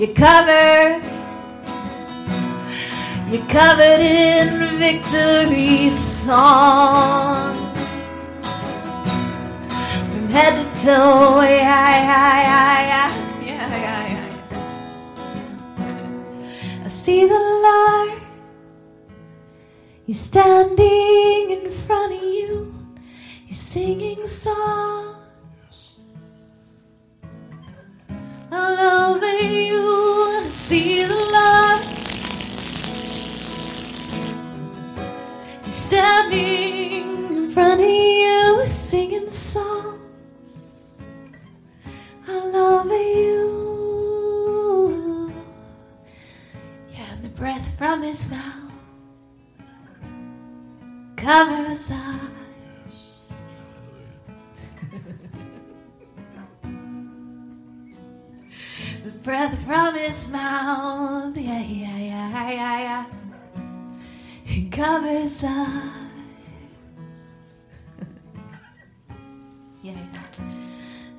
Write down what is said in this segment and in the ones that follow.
You're covered. You're covered in victory songs. From head to toe, yeah, yeah, yeah, yeah. Yeah, yeah, yeah. I see the Lord. He's standing in front of you. He's singing songs. Over you. I see the Lord. He's standing in front of you, singing songs over you. Yeah, and the breath from his mouth covers eyes. Breath from his mouth. Yeah, yeah, yeah, yeah, yeah. It covers us. yeah.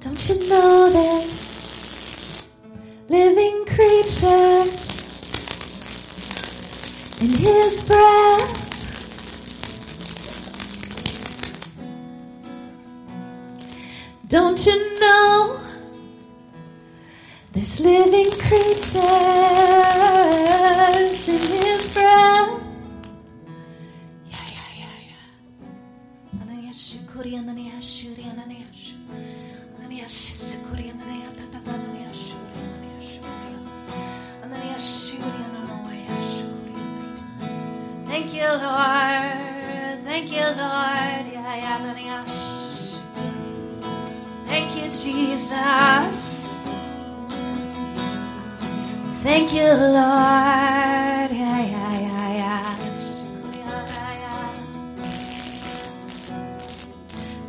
Don't you there's living creatures in his breath? Don't you know? There's living creatures in his breath. Yeah, yeah, yeah, yeah. Thank you, Lord. Thank you, Lord. Yeah, yeah. Thank you, Jesus. Thank you, Lord. Yeah, yeah, yeah, yeah.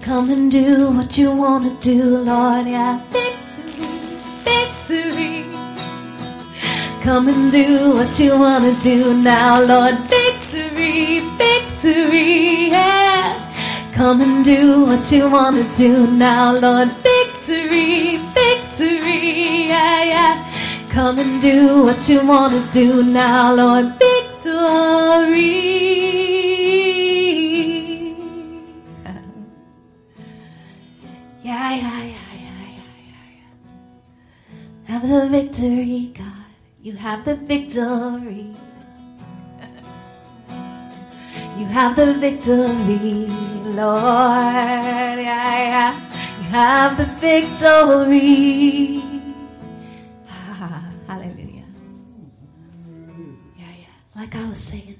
Come and do what you want to do, Lord. Yeah, victory, victory. Come and do what you want to do now, Lord. Victory, victory. Yeah. Come and do what you want to do now, Lord. Victory, Come and do what you want to do now, Lord. Victory. Yeah, yeah, yeah, yeah, yeah, yeah. Have the victory, God. You have the victory. You have the victory, Lord. Yeah, yeah. You have the victory. Like I was saying,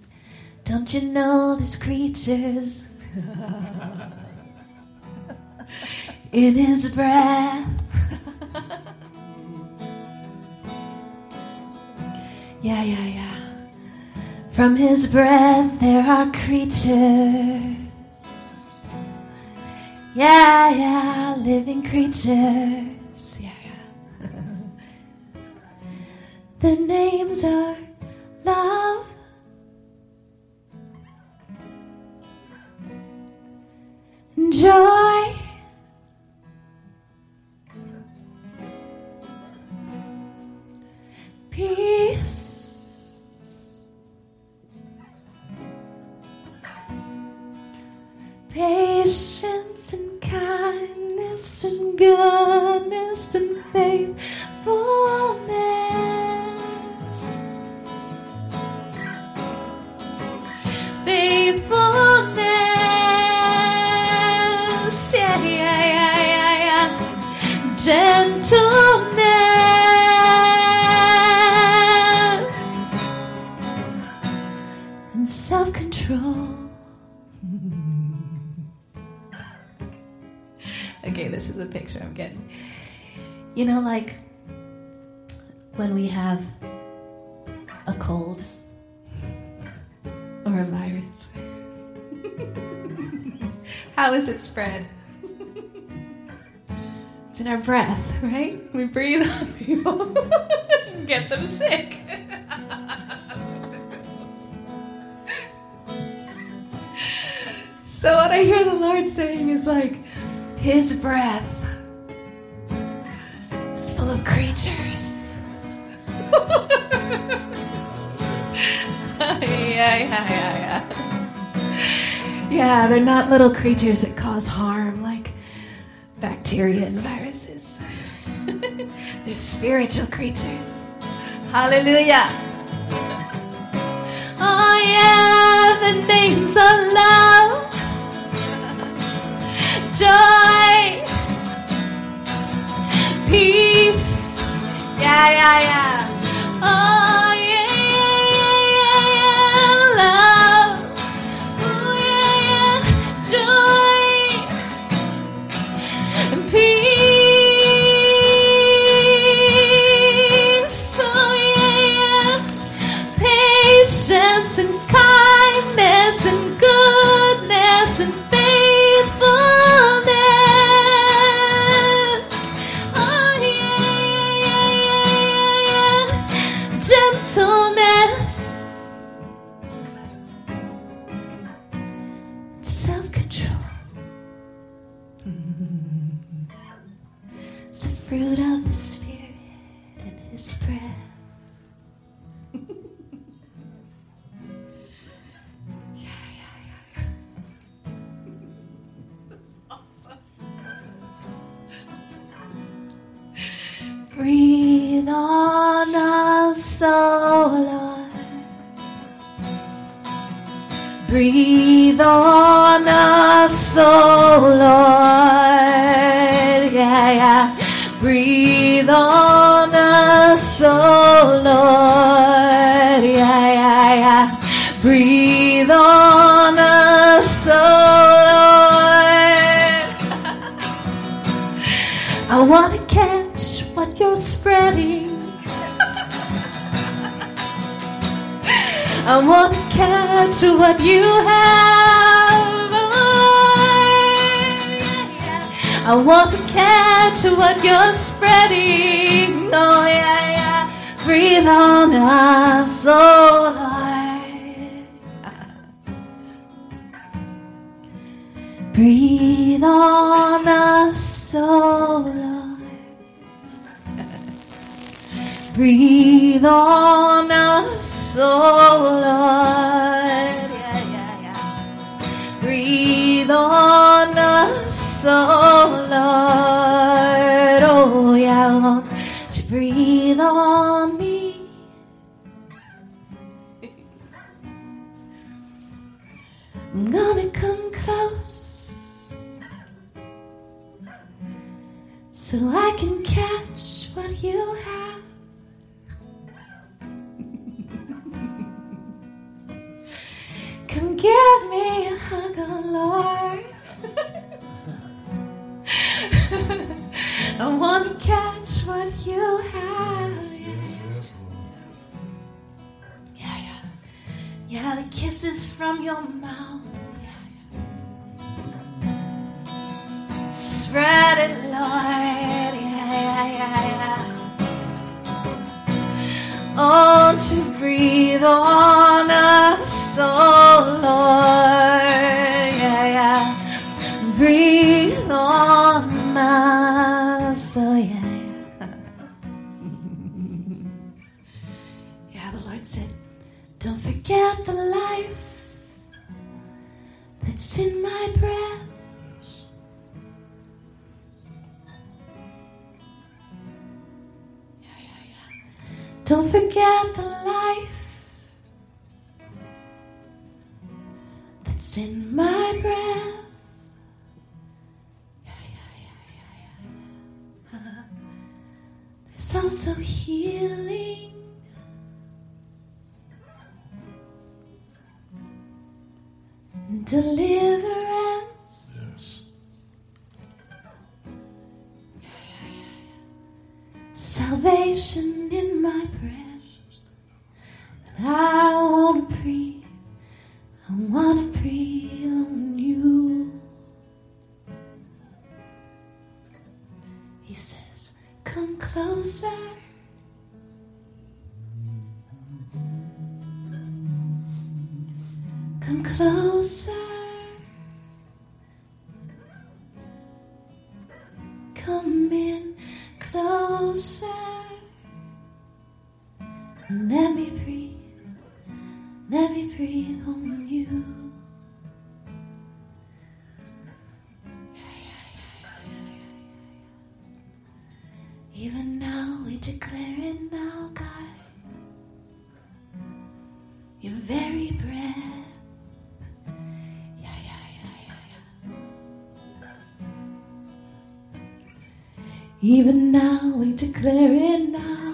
don't you know there's creatures in his breath? yeah, yeah, yeah. From his breath there are creatures. Yeah, yeah, living creatures. Yeah, yeah. Their names are and Gentleness and self control. Okay, this is a picture I'm getting. You know, like when we have a cold or a virus. How is it spread? In our breath, right? We breathe on people, get them sick. so, what I hear the Lord saying is like, His breath is full of creatures. yeah, yeah, yeah, yeah. Yeah, they're not little creatures that cause harm like bacteria and viruses. They're spiritual creatures. Hallelujah. Oh, yeah, the names of love, joy, peace. Yeah, yeah, yeah. Oh, Oh, Lord. Yeah, yeah. Breathe on us, oh Lord. Yeah, yeah, yeah. Breathe on us, oh Lord. I want to catch what you're spreading. I want to catch what you have. I want to catch what you're spreading. Oh, yeah, yeah. Breathe on us, oh, Lord. Breathe on us, oh, Lord. Breathe on us, oh Lord. Oh Lord. Oh, yeah, I want to breathe on me. I'm gonna come close so I can catch what you have. Come give me a hug, oh Lord. I want to catch what you have. Yeah, yeah. Yeah, the kisses from your mouth. Yeah, yeah. Spread it, Lord. Yeah, yeah, yeah, yeah. To breathe on us, oh Lord. The life that's in my breath. Don't forget the life that's in my breath. Yeah, yeah, yeah, yeah, yeah. There's also healing. Let me breathe. Let me breathe on you. Even now we declare it now, God. Your very breath. Even now we declare it now.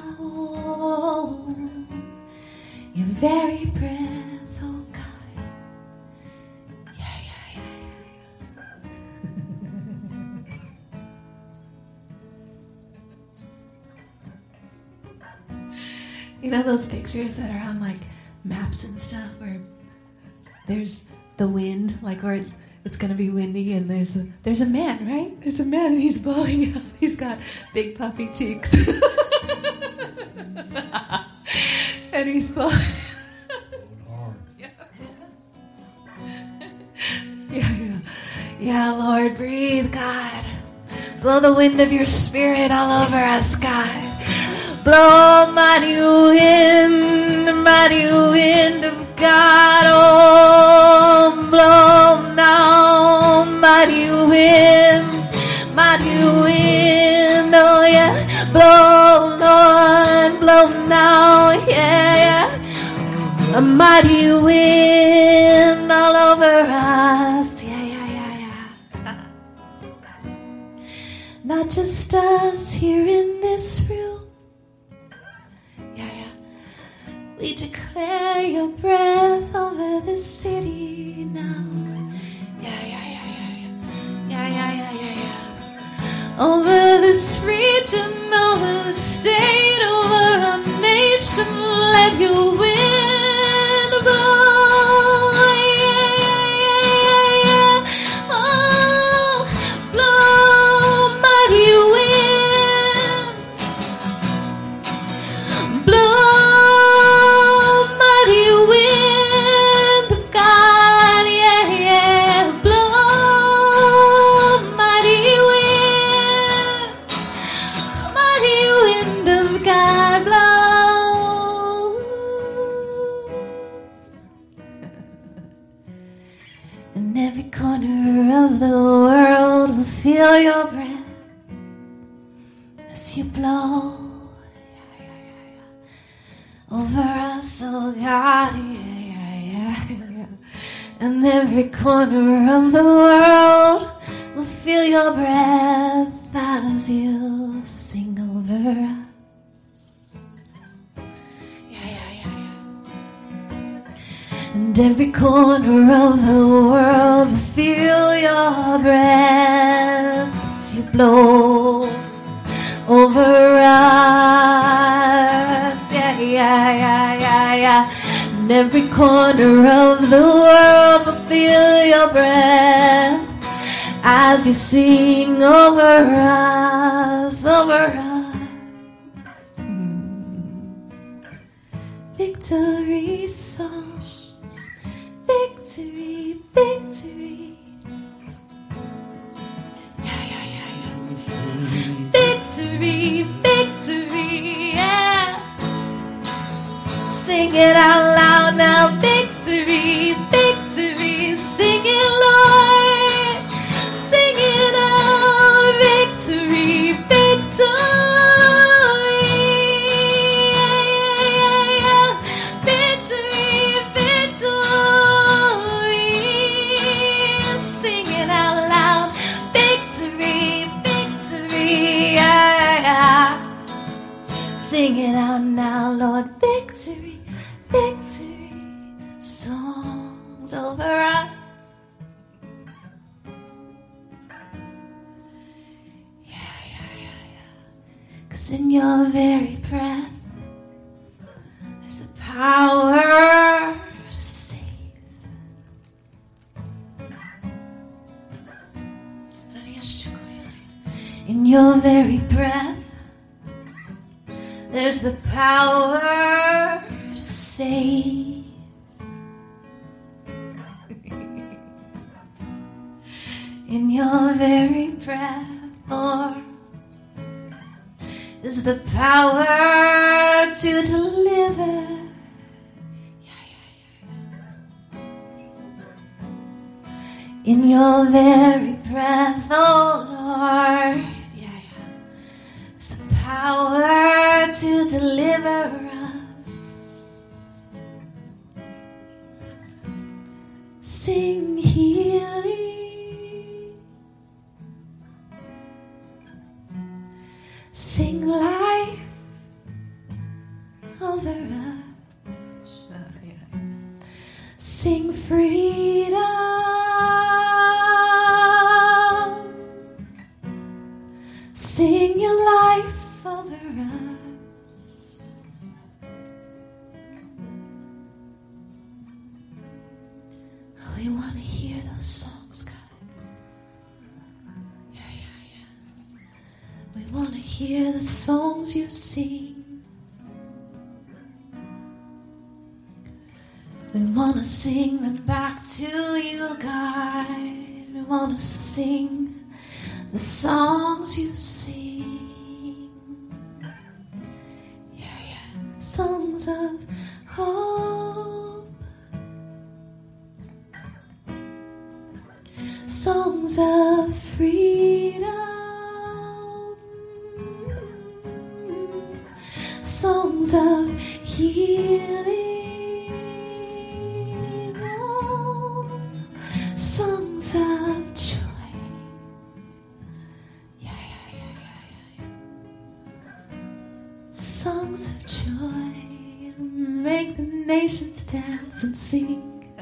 Those pictures that are on like maps and stuff where there's the wind, like where it's it's gonna be windy and there's a there's a man, right? There's a man and he's blowing out. He's got big puffy cheeks. and he's blowing Yeah, yeah. Yeah, Lord, breathe, God. Blow the wind of your spirit all over us, God. Blow, mighty wind, mighty wind of God. Oh, blow now, mighty wind, mighty wind. Oh, yeah. Blow, Lord, blow now, yeah, yeah. A mighty wind all over us. Yeah, yeah, yeah, yeah. Not just us here in this room. Declare your breath over this city now. Yeah, yeah, yeah, yeah. Yeah, yeah, yeah, yeah, yeah. Over this region, over the state, every corner of the world will feel your breath as you sing over us. Yeah, yeah, yeah, yeah. And every corner of the world will feel your breath as you blow over us. Yeah, yeah, yeah, yeah, yeah. And every corner of the world will feel your breath as you sing over us, over us. Hmm. Victory songs, victory, victory. Sing it out loud now. Victory, victory. Sing it, Lord. Sing it out. Victory, victory. Victory, victory. Sing it out loud. Victory, victory. Yeah, yeah. Sing it out now, Lord. Victory. Over us. Yeah, yeah, yeah, yeah. Cause in your very breath, there's the power to save. In your very breath, there's the power to save. In your very breath, Lord, is the power to deliver. In your very breath, oh Lord, yeah. It's the power to deliver us. Sing healing, freedom. Sing your life over us. We want to hear those songs, God. Yeah, yeah, yeah. We want to hear the songs you sing. To sing them back to you, God. We want to sing the songs you sing. Songs of joy. Make the nations dance and sing.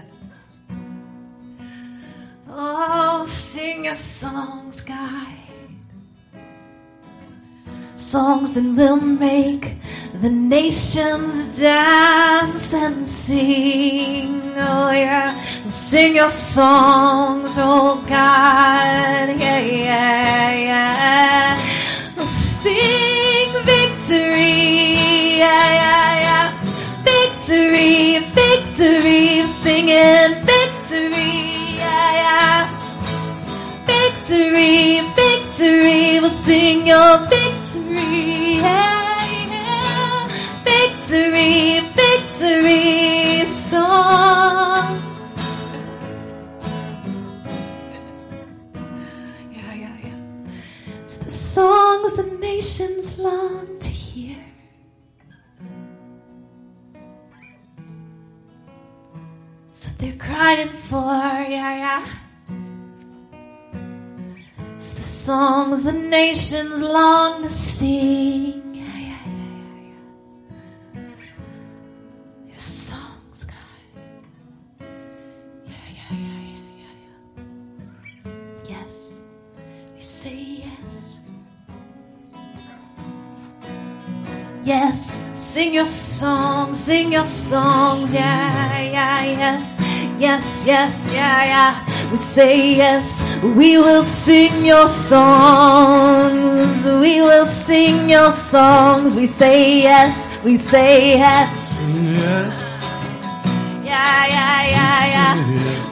Oh, sing your songs, God. Songs that will make the nations dance and sing. Oh, yeah. Sing your songs, oh God. Yeah, yeah, yeah. Sing Victory, victory. Singing yeah, yeah, yeah, yeah. Yes, we say yes. Yes, sing your songs, sing your songs. Yeah, yes. Yes, yes, yeah, yeah. We say yes. We will sing your songs. We will sing your songs. We say yes. We say yes. Yeah, yeah, yeah, yeah.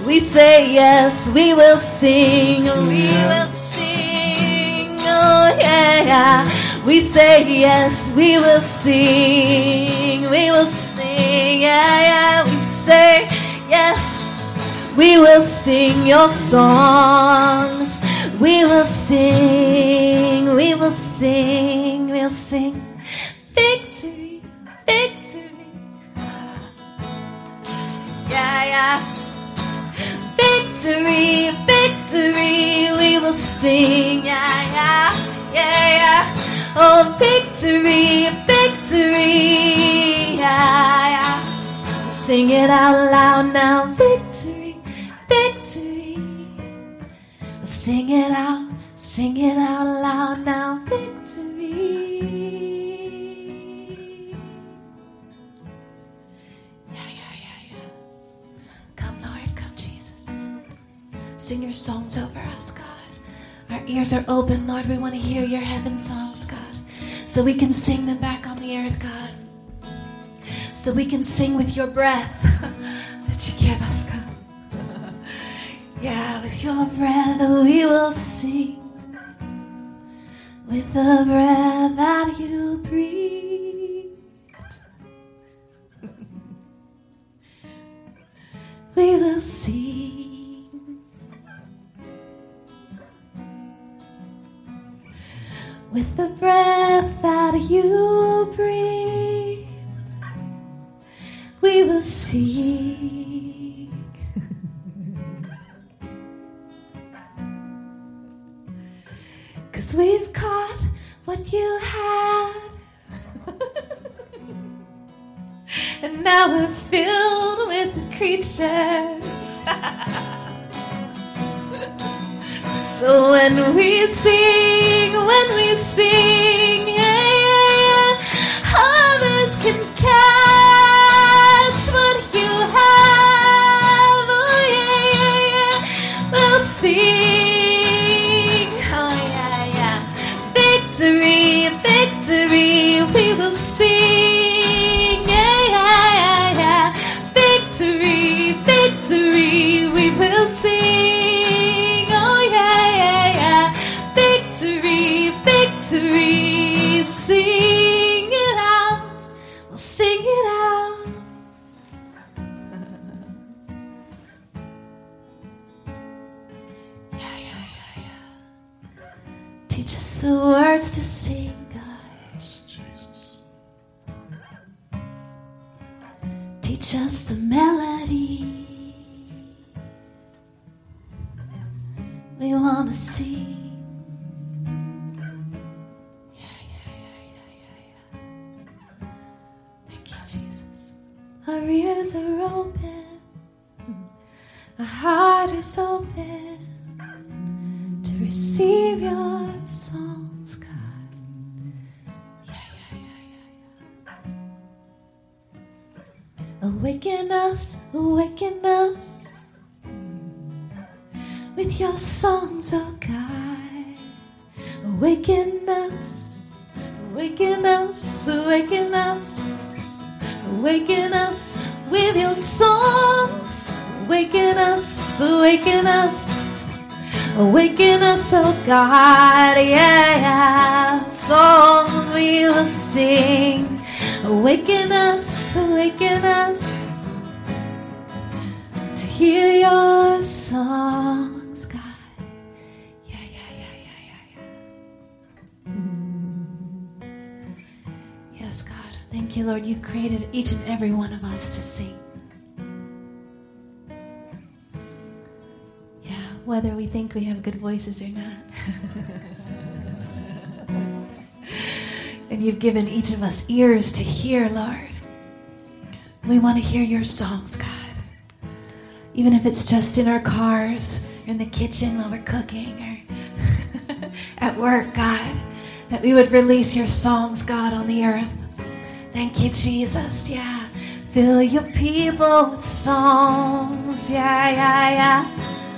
We say yes. We will sing. We will sing. Oh, yeah, yeah. We say yes. We will sing. We will sing. Yeah, yeah. We say yes. We will sing your songs. We will sing. We will sing. We'll sing. Victory. Victory. Yeah, yeah. Victory. Victory. We will sing. Yeah, yeah. Yeah, yeah. Oh, victory. Victory. Yeah, yeah. Sing it out loud now. Sing it out loud now, victory. Yeah, yeah, yeah, yeah. Come, Lord, come, Jesus. Sing your songs over us, God. Our ears are open, Lord. We want to hear your heaven songs, God, so we can sing them back on the earth, God. So we can sing with your breath that you give us, God. yeah, with your breath we will sing. With the breath that you breathe. we will sing. with the breath that you breathe, we will sing. So when we sing, when we sing, yeah. Thank you, Jesus. Our ears are open. Our heart is open to receive your songs, God. Yeah, yeah, yeah, yeah, yeah. Awaken us, awaken us with your God. Awaken us, awaken us, awaken us, awaken us with your songs. Awaken us, awaken us, awaken us, oh God, yeah, yeah. Songs we will sing. Awaken us, awaken us to hear your songs, Lord. You've created each and every one of us to sing. Yeah, whether we think we have good voices or not. and you've given each of us ears to hear, Lord. We want to hear your songs, God. Even if it's just in our cars, or in the kitchen while we're cooking, or at work, God, that we would release your songs, God, on the earth. Thank you, Jesus. Yeah. Fill your people with songs. Yeah, yeah, yeah.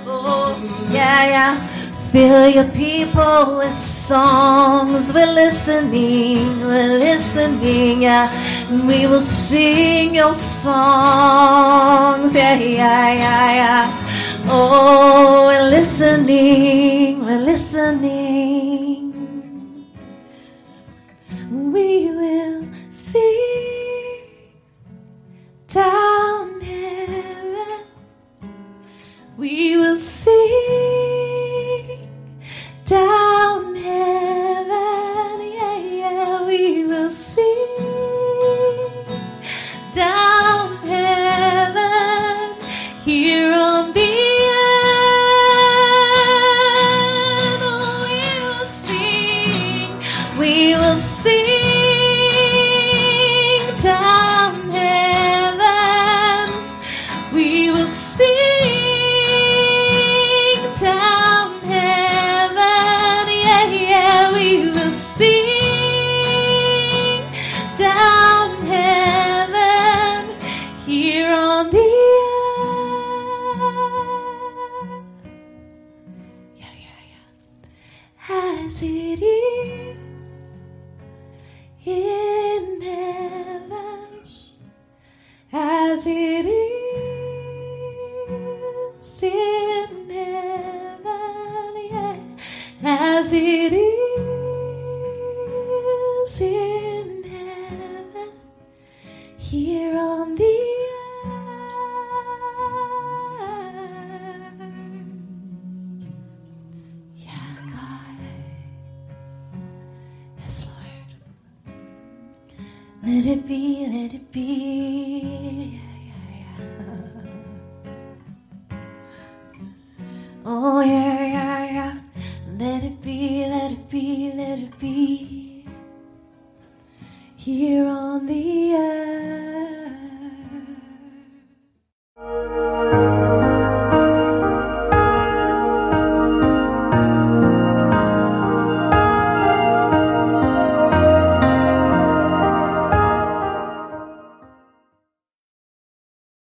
Oh, yeah, yeah. Fill your people with songs. We're listening. We're listening. Yeah. And we will sing your songs. Yeah, yeah, yeah, yeah. Oh, we're listening. We're listening. We will see down heaven. We will see down